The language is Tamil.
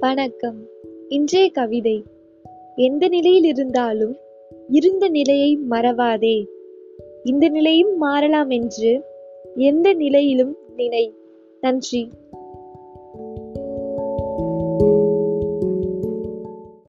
வணக்கம். இன்றைய கவிதை எந்த நிலையில் இருந்தாலும் இருந்த நிலையை மறவாதே. இந்த நிலையும் மாறலாம் என்று எந்த நிலையிலும் நினை. நன்றி.